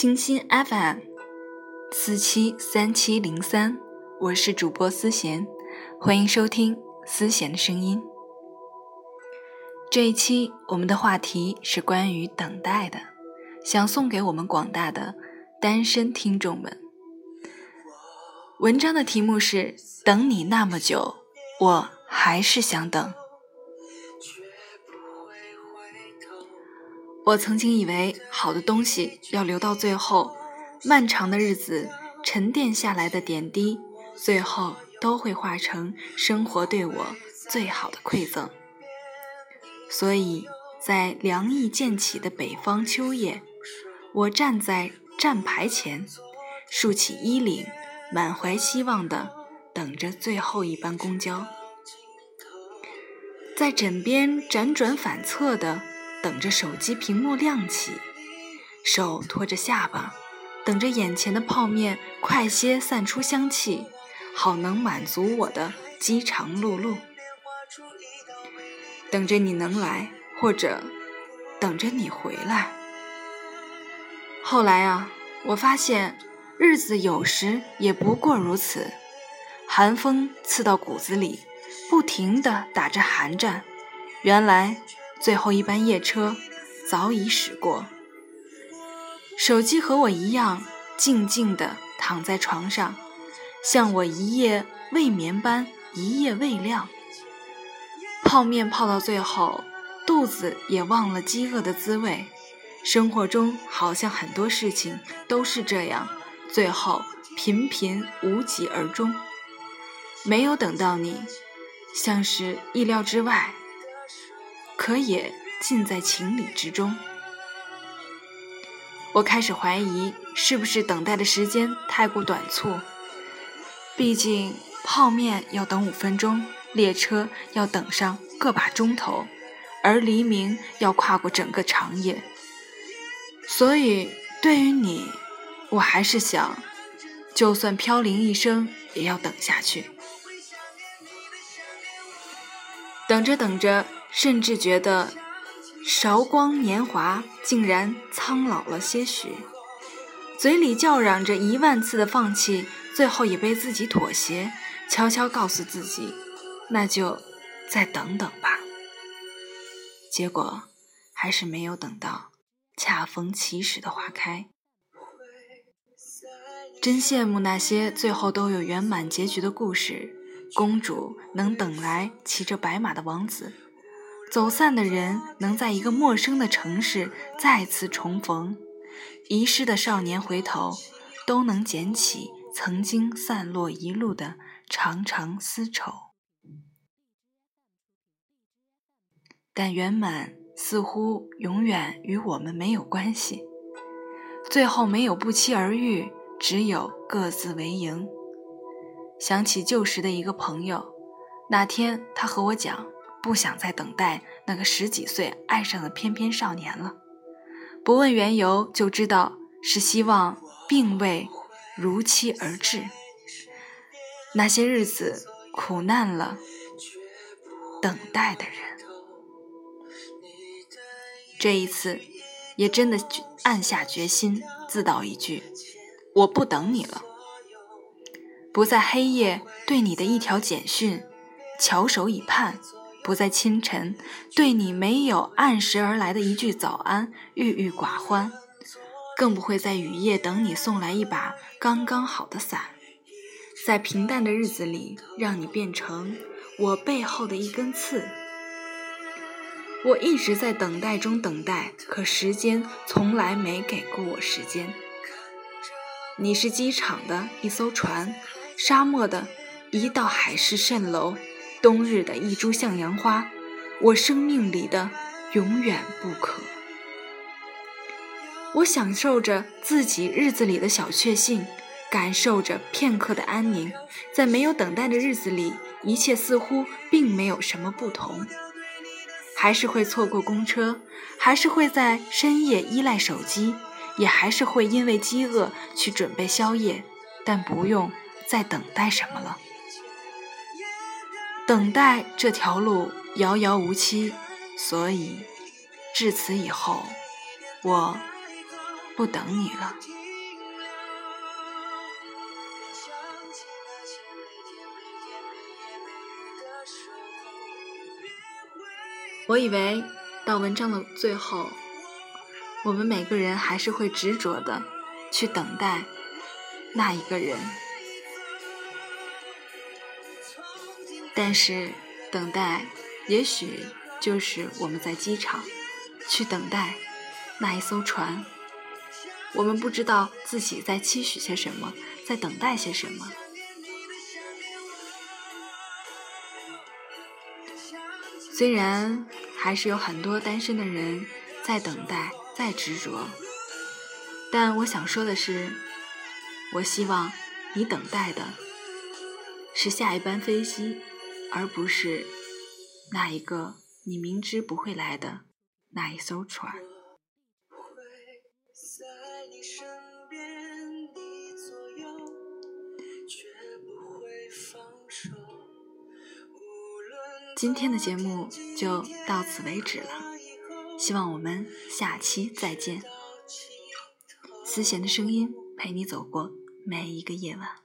清新 FM 四七三七零三，我是主播思贤，欢迎收听思贤的声音。这一期我们的话题是关于等待的，想送给我们广大的单身听众们。文章的题目是“等你那么久，我还是想等”。我曾经以为好的东西要留到最后，漫长的日子沉淀下来的点滴，最后都会化成生活对我最好的馈赠。所以在凉意渐起的北方秋夜，我站在站牌前，竖起衣领，满怀希望的等着最后一班公交，在枕边辗转反侧的。等着手机屏幕亮起，手托着下巴，等着眼前的泡面快些散出香气，好能满足我的饥肠辘辘。等着你能来，或者等着你回来。后来啊，我发现日子有时也不过如此，寒风刺到骨子里，不停地打着寒战。原来。最后一班夜车早已驶过，手机和我一样静静地躺在床上，像我一夜未眠般一夜未亮。泡面泡到最后，肚子也忘了饥饿的滋味。生活中好像很多事情都是这样，最后频频无疾而终。没有等到你，像是意料之外。可也尽在情理之中。我开始怀疑，是不是等待的时间太过短促？毕竟泡面要等五分钟，列车要等上个把钟头，而黎明要跨过整个长夜。所以，对于你，我还是想，就算飘零一生，也要等下去。等着等着。甚至觉得韶光年华竟然苍老了些许，嘴里叫嚷着一万次的放弃，最后也被自己妥协，悄悄告诉自己，那就再等等吧。结果还是没有等到恰逢其时的花开。真羡慕那些最后都有圆满结局的故事，公主能等来骑着白马的王子。走散的人能在一个陌生的城市再次重逢，遗失的少年回头都能捡起曾经散落一路的长长丝绸。但圆满似乎永远与我们没有关系，最后没有不期而遇，只有各自为营。想起旧时的一个朋友，那天他和我讲。不想再等待那个十几岁爱上的翩翩少年了，不问缘由就知道是希望并未如期而至。那些日子苦难了等待的人，这一次也真的暗下决心，自道一句：我不等你了，不在黑夜对你的一条简讯，翘首以盼。不在清晨，对你没有按时而来的一句早安，郁郁寡欢；更不会在雨夜等你送来一把刚刚好的伞，在平淡的日子里，让你变成我背后的一根刺。我一直在等待中等待，可时间从来没给过我时间。你是机场的一艘船，沙漠的一道海市蜃楼。冬日的一株向阳花，我生命里的永远不可。我享受着自己日子里的小确幸，感受着片刻的安宁。在没有等待的日子里，一切似乎并没有什么不同。还是会错过公车，还是会在深夜依赖手机，也还是会因为饥饿去准备宵夜，但不用再等待什么了。等待这条路遥遥无期，所以至此以后，我不等你了。我以为到文章的最后，我们每个人还是会执着的去等待那一个人，但是等待也许就是我们在机场去等待那一艘船，我们不知道自己在期许些什么，在等待些什么。虽然还是有很多单身的人在等待，在执着，但我想说的是，我希望你等待的是下一班飞机，而不是那一个你明知不会来的那一艘船。今天的节目就到此为止了，希望我们下期再见。思贤的声音陪你走过每一个夜晚。